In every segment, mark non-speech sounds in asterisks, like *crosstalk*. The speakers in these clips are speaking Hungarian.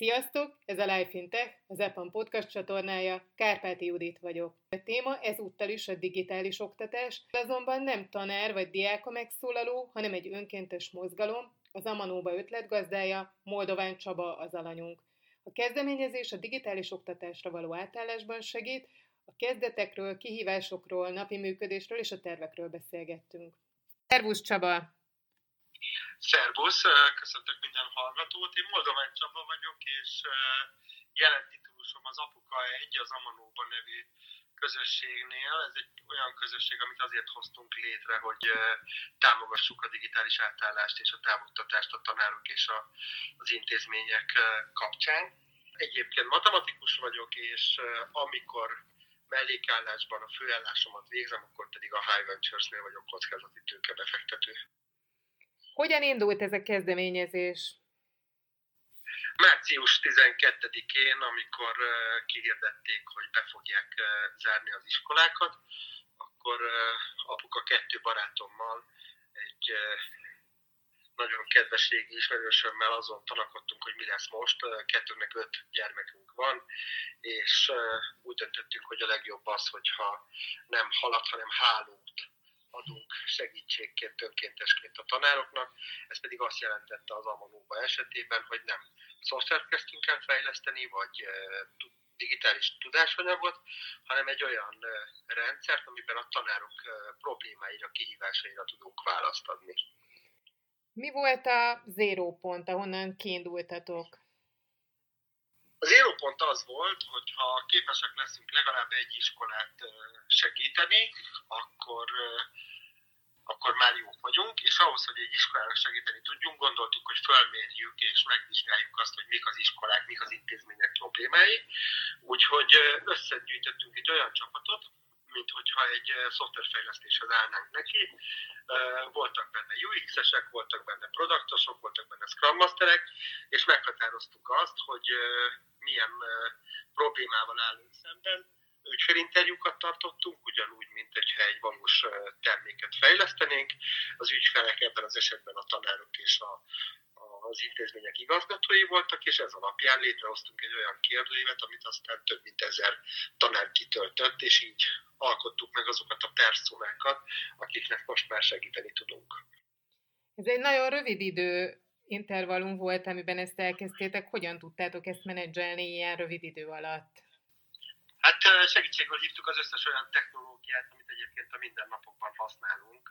Sziasztok! Ez a Life in Tech, az EPAM podcast csatornája, Kárpáti Judit vagyok. A téma ezúttal is a digitális oktatás, azonban nem tanár vagy diák megszólaló, hanem egy önkéntes mozgalom, az Amanóba ötletgazdája, Moldován Csaba az alanyunk. A kezdeményezés a digitális oktatásra való átállásban segít, a kezdetekről, kihívásokról, napi működésről és a tervekről beszélgettünk. Szervusz Csaba! Szervusz, köszöntök minden hallgatót. Én Moldován Csaba vagyok, és jelen titulusom az Apuka egy, az Amanóban nevű közösségnél. Ez egy olyan közösség, amit azért hoztunk létre, hogy támogassuk a digitális átállást és a távoktatást a tanárok és a, az intézmények kapcsán. Egyébként matematikus vagyok, és amikor mellékállásban a főállásomat végzem, akkor pedig a High Ventures-nél vagyok kockázati tőkebefektető. Hogyan indult ez a kezdeményezés? Március 12-én, amikor kihirdették, hogy be fogják zárni az iskolákat, akkor apuka kettő barátommal egy nagyon kedves régi ismerősömmel azon tanakodtunk, hogy mi lesz most. Kettőnek öt gyermekünk van, és úgy döntöttünk, hogy a legjobb az, hogyha nem halat, hanem hálót adunk segítségként, önkéntesként a tanároknak. Ez pedig azt jelentette az Amanóba esetében, hogy nem szoftvert kezdtünk el fejleszteni, vagy digitális tudásanyagot, hanem egy olyan rendszert, amiben a tanárok problémáira, kihívásaira tudunk választ adni. Mi volt a zéró pont, ahonnan kiindultatok? Az zéró pont az volt, hogy ha képesek leszünk legalább egy iskolát segíteni, akkor akkor már jók vagyunk, és ahhoz, hogy egy iskolának segíteni tudjunk, gondoltuk, hogy fölmérjük és megvizsgáljuk azt, hogy mik az iskolák, mik az intézmények problémái. Úgyhogy összegyűjtöttünk egy olyan csapatot, mint hogyha egy szoftverfejlesztéshez állnánk neki. Voltak benne UX-esek, voltak benne produktosok, voltak benne Scrum Masterek, és meghatároztuk azt, hogy milyen problémával állunk szemben, ügyfélinterjúkat tartottunk, ugyanúgy, mint hogyha egy valós terméket fejlesztenénk. Az ügyfelek ebben az esetben a tanárok és a, az intézmények igazgatói voltak, és ez alapján létrehoztunk egy olyan kérdőívet, amit aztán több mint ezer tanár kitöltött, és így alkottuk meg azokat a personákat, akiknek most már segíteni tudunk. Ez egy nagyon rövid idő intervallum volt, amiben ezt elkezdtétek. Hogyan tudtátok ezt menedzselni ilyen rövid idő alatt? Hát segítségül hívtuk az összes olyan technológiát, amit egyébként a mindennapokban használunk.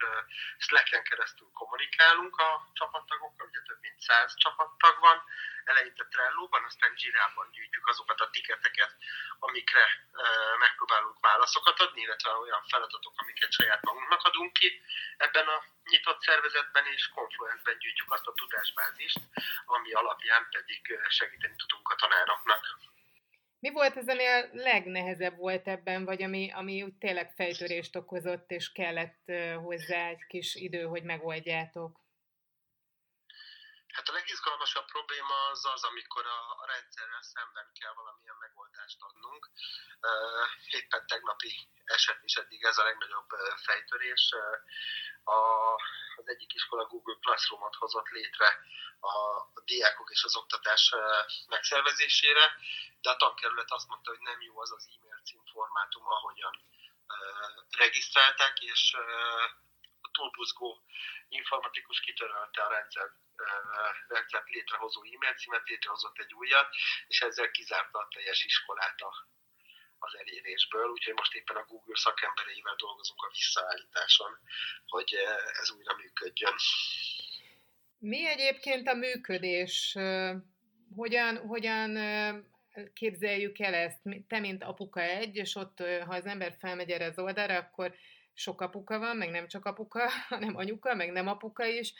Slack-en keresztül kommunikálunk a csapattagokkal, ugye több mint száz csapattag van, eleinte Trello-ban, aztán Jira-ban gyűjtjük azokat a tiketeket, amikre megpróbálunk válaszokat adni, illetve olyan feladatok, amiket saját magunknak adunk ki. Ebben a nyitott szervezetben és Confluence-ben gyűjtjük azt a tudásbázist, ami alapján pedig segíteni tudunk a tanároknak. Mi volt az, ami a legnehezebb volt ebben, vagy ami, ami úgy tényleg fejtörést okozott, és kellett hozzá egy kis idő, hogy megoldjátok? Hát a legizgalmasabb probléma az az, amikor a, rendszerrel szemben kell valamilyen megoldást adnunk. Éppen tegnapi eset is eddig ez a legnagyobb fejtörés. A, az egyik iskola Google Classroom-ot hozott létre a, diákok és az oktatás megszervezésére, de a tankerület azt mondta, hogy nem jó az az e-mail címformátum, ahogyan regisztrálták, és túlbuzgó informatikus kitörölte a rendszer rendszert létrehozó e-mail címet, létrehozott egy újat, és ezzel kizárta a teljes iskolát a, az elérésből, úgyhogy most éppen a Google szakembereivel dolgozunk a visszaállításon, hogy ez újra működjön. Mi egyébként a működés? Hogyan, hogyan képzeljük el ezt? Te, mint apuka egy, és ott, ha az ember felmegy erre az oldalra, akkor sok apuka van, meg nem csak apuka, *laughs* hanem anyuka, meg nem apuka is.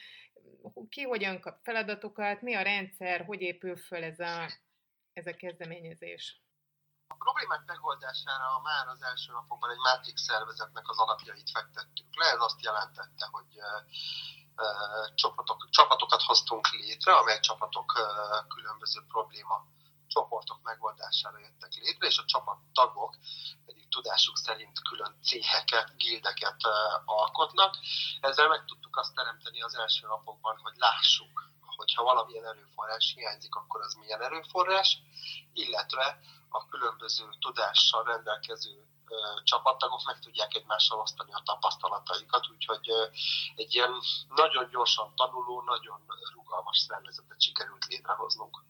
Ki hogyan kap feladatokat, mi a rendszer, hogy épül föl ez a, ez a kezdeményezés? A problémák megoldására már az első napokban egy Matrix szervezetnek az alapjait fektettük le. Ez azt jelentette, hogy csapatok, csapatokat hoztunk létre, amely csapatok különböző probléma csoportok megoldására jöttek létre, és a csapattagok tudásuk szerint külön céheket, gildeket alkotnak. Ezzel meg tudtuk azt teremteni az első napokban, hogy lássuk, hogyha valamilyen erőforrás hiányzik, akkor az milyen erőforrás, illetve a különböző tudással rendelkező csapattagok meg tudják egymással osztani a tapasztalataikat, úgyhogy egy ilyen nagyon gyorsan tanuló, nagyon rugalmas szervezetet sikerült létrehoznunk.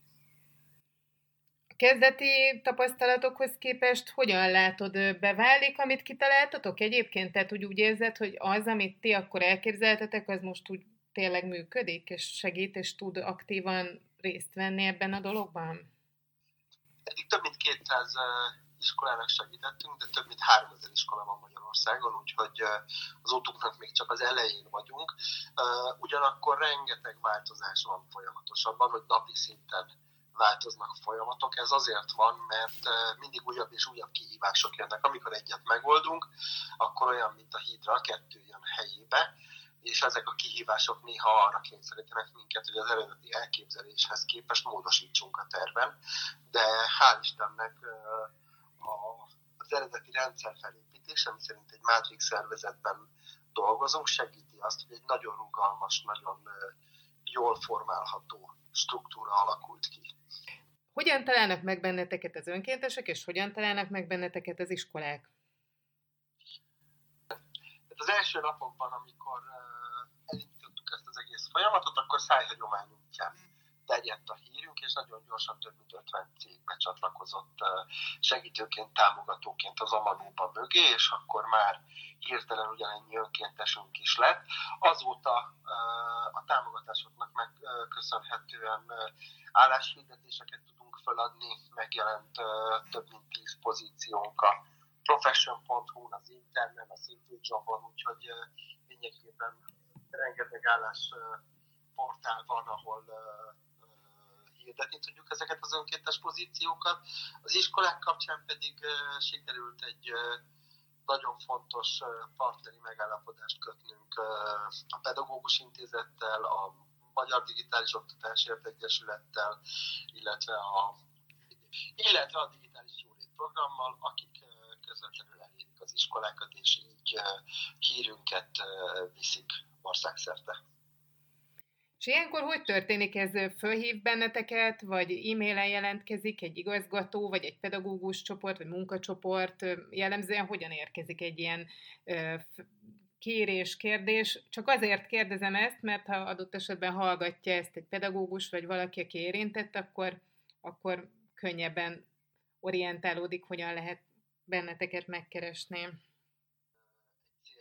Kezdeti tapasztalatokhoz képest hogyan látod, beválik, amit kitaláltatok egyébként? Tehát úgy, úgy érzed, hogy az, amit ti akkor elképzeltetek, az most úgy tényleg működik, és segít, és tud aktívan részt venni ebben a dologban? Eddig több mint 200 iskolának segítettünk, de több mint 3000 iskola van Magyarországon, úgyhogy az útunknak még csak az elején vagyunk. Ugyanakkor rengeteg változás van folyamatosabban, hogy napi szinten változnak a folyamatok. Ez azért van, mert mindig újabb és újabb kihívások jönnek. Amikor egyet megoldunk, akkor olyan, mint a hídra, kettő jön helyébe, és ezek a kihívások néha arra kényszerítenek minket, hogy az eredeti elképzeléshez képest módosítsunk a terven, de hál' Istennek az eredeti rendszer felépítés, ami szerint egy Matrix szervezetben dolgozunk, segíti azt, hogy egy nagyon rugalmas, nagyon jól formálható struktúra alakult ki. Hogyan találnak meg benneteket az önkéntesek, és hogyan találnak meg benneteket az iskolák? Az első napokban, amikor elindítottuk ezt az egész folyamatot, akkor szájhagyomány útján terjedt a hírünk, és nagyon gyorsan több mint 50 cég becsatlakozott segítőként, támogatóként az Amanóba mögé, és akkor már hirtelen ugyanennyi önkéntesünk is lett. Azóta a támogatásoknak megköszönhetően álláshirdetéseket tudunk feladni, megjelent több mint 10 pozíciónk a profession.hu, az internet, a Simple Jobon, úgyhogy lényegében rengeteg állás portál van, ahol hirdetni tudjuk ezeket az önkéntes pozíciókat. Az iskolák kapcsán pedig sikerült egy nagyon fontos partneri megállapodást kötnünk a Pedagógus Intézettel, a Magyar Digitális Oktatásért Egyesülettel, illetve a, illetve a Digitális Jólét programmal, akik közvetlenül elérik az iskolákat, és így hírünket viszik országszerte. És ilyenkor hogy történik ez? Fölhív benneteket, vagy e-mailen jelentkezik egy igazgató, vagy egy pedagógus csoport, vagy munkacsoport? Jellemzően hogyan érkezik egy ilyen kérés, kérdés? Csak azért kérdezem ezt, mert ha adott esetben hallgatja ezt egy pedagógus, vagy valaki, aki érintett, akkor, akkor könnyebben orientálódik, hogyan lehet benneteket megkeresni.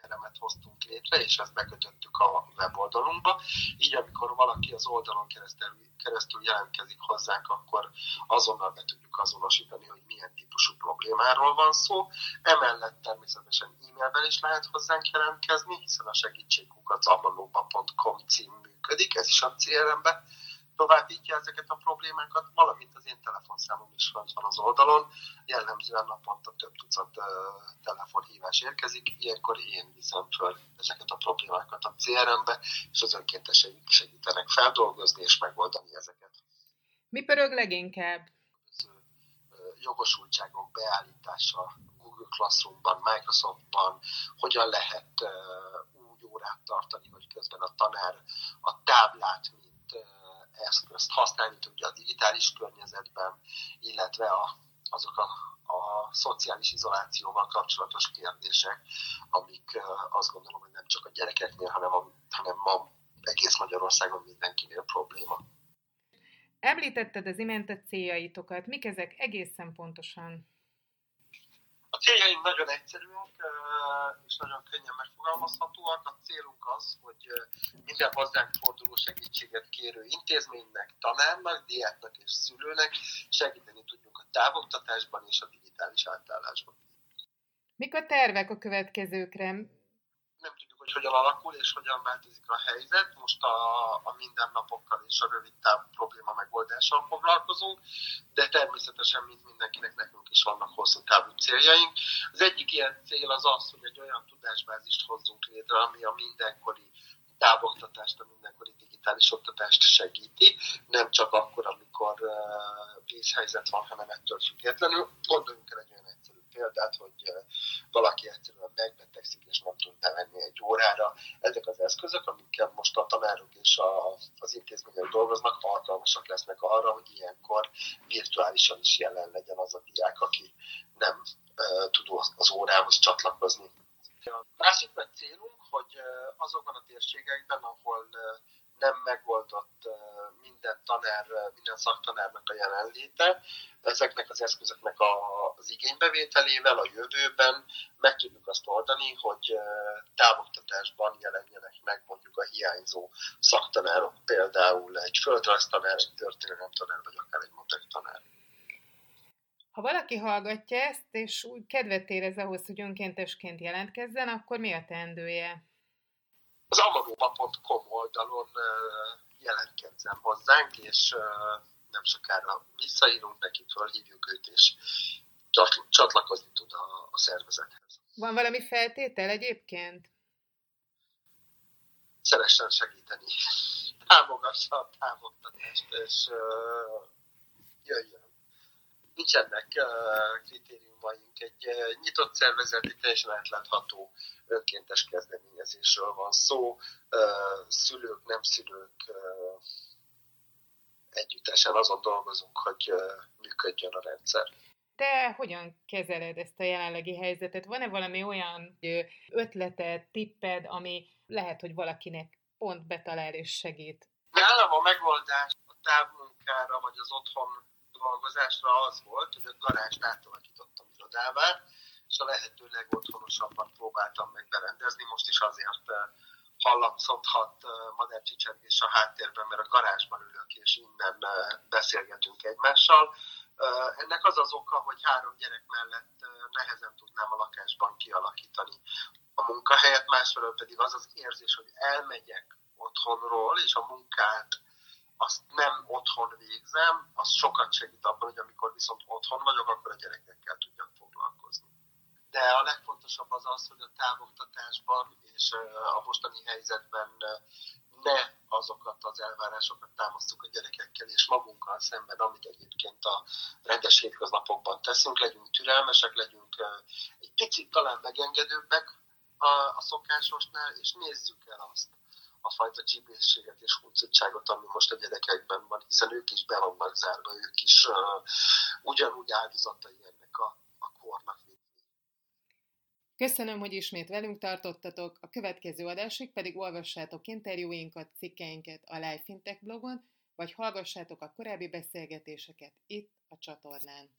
CRM-et hoztunk létre, és ezt bekötöttük a weboldalunkba. Így amikor valaki az oldalon keresztül, keresztül jelentkezik hozzánk, akkor azonnal be tudjuk azonosítani, hogy milyen típusú problémáról van szó. Emellett természetesen e-mailben is lehet hozzánk jelentkezni, hiszen a segítségkukat abbanóba.com cím működik, ez is a CRM-be továbbítja ezeket a problémákat, valamint az én telefonszámom is van az oldalon. Jellemzően naponta több tucat uh, telefonhívás érkezik, ilyenkor én viszem föl ezeket a problémákat a CRM-be, és az önkénteseik segítenek feldolgozni és megoldani ezeket. Mi pörög leginkább? Jogosultságok beállítása Google Classroomban, Microsoftban, hogyan lehet úgy órát tartani, hogy közben a tanár a táblát, mint eszközt használni tudja a digitális környezetben, illetve a, azok a, a szociális izolációval kapcsolatos kérdések, amik azt gondolom, hogy nem csak a gyerekeknél, hanem, a, hanem ma egész Magyarországon mindenkinél probléma. Említetted az imént a céljaitokat. Mik ezek egészen pontosan? A céljaink nagyon egyszerűek, és nagyon könnyen megfogalmazhatóak. A célunk az, hogy minden hozzánk forduló segítséget kérő intézménynek, tanárnak, diáknak és szülőnek segíteni tudjunk a távoktatásban és a digitális átállásban. Mik a tervek a következőkre? Nem tudjuk, hogy hogyan alakul és hogyan változik a helyzet. Most a, a mindennapokkal és a rövid táv probléma megoldással foglalkozunk, de természetesen, mint mindenkinek, nekünk is vannak hosszú távú céljaink. Az egyik ilyen cél az az, hogy egy olyan tudásbázist hozzunk létre, ami a mindenkori távoktatást, a mindenkori digitális oktatást segíti, nem csak akkor, amikor uh, vészhelyzet van, hanem ettől függetlenül. Gondoljunk el egy olyan példát, hogy uh, valaki egyszerűen megbetegszik és nem tud bemenni egy órára. Ezek az eszközök, amikkel most a tanárok és a, az intézmények dolgoznak, alkalmasak lesznek arra, hogy ilyenkor virtuálisan is jelen legyen az a diák, aki nem uh, tud az órához csatlakozni. A másik nagy célunk, hogy azokban a térségekben, ahol nem megoldott minden tanár, minden szaktanárnak a jelenléte, ezeknek az eszközöknek az igénybevételével a jövőben meg tudjuk azt oldani, hogy távoktatásban jelenjenek meg mondjuk a hiányzó szaktanárok, például egy földrajztanár, egy történelemtanár, vagy akár egy matek tanár. Ha valaki hallgatja ezt, és úgy kedvet érez ahhoz, hogy önkéntesként jelentkezzen, akkor mi a teendője? Az amaróba.com oldalon jelentkezzen hozzánk, és nem sokára visszaírunk neki, fölhívjuk őt, és csatlakozni tud a, a szervezethez. Van valami feltétel egyébként? Szeressen segíteni. *laughs* Támogassa a támogatást, és uh, jöjjön nincsenek kritériumaink. Egy nyitott szervezet, egy teljesen átlátható önkéntes kezdeményezésről van szó. Szülők, nem szülők együttesen azon dolgozunk, hogy működjön a rendszer. Te hogyan kezeled ezt a jelenlegi helyzetet? Van-e valami olyan ötleted, tipped, ami lehet, hogy valakinek pont betalál és segít? Nálam a megoldás a távmunkára, vagy az otthon dolgozásra az volt, hogy a garást átalakítottam irodává, és a lehető legotthonosabban próbáltam meg berendezni. Most is azért eh, hallatszódhat eh, madárcsicsergés a háttérben, mert a garázsban ülök, és innen eh, beszélgetünk egymással. Ennek az az oka, hogy három gyerek mellett nehezen tudnám a lakásban kialakítani a munkahelyet, másfelől pedig az az érzés, hogy elmegyek otthonról, és a munkát azt nem otthon végzem, az sokat segít abban, hogy amikor viszont otthon vagyok, akkor a gyerekekkel tudjak. De a legfontosabb az az, hogy a távoktatásban és a mostani helyzetben ne azokat az elvárásokat támasztjuk a gyerekekkel és magunkkal szemben, amit egyébként a rendes hétköznapokban teszünk, legyünk türelmesek, legyünk egy picit talán megengedőbbek a, a szokásosnál, és nézzük el azt, a fajta csípésséget és huncutságot, ami most a gyerekekben van, hiszen ők is be vannak zárva, ők is uh, ugyanúgy áldozatai ennek a, a kornak. Köszönöm, hogy ismét velünk tartottatok, a következő adásig pedig olvassátok interjúinkat, cikkeinket a Life Fintech blogon, vagy hallgassátok a korábbi beszélgetéseket itt a csatornán.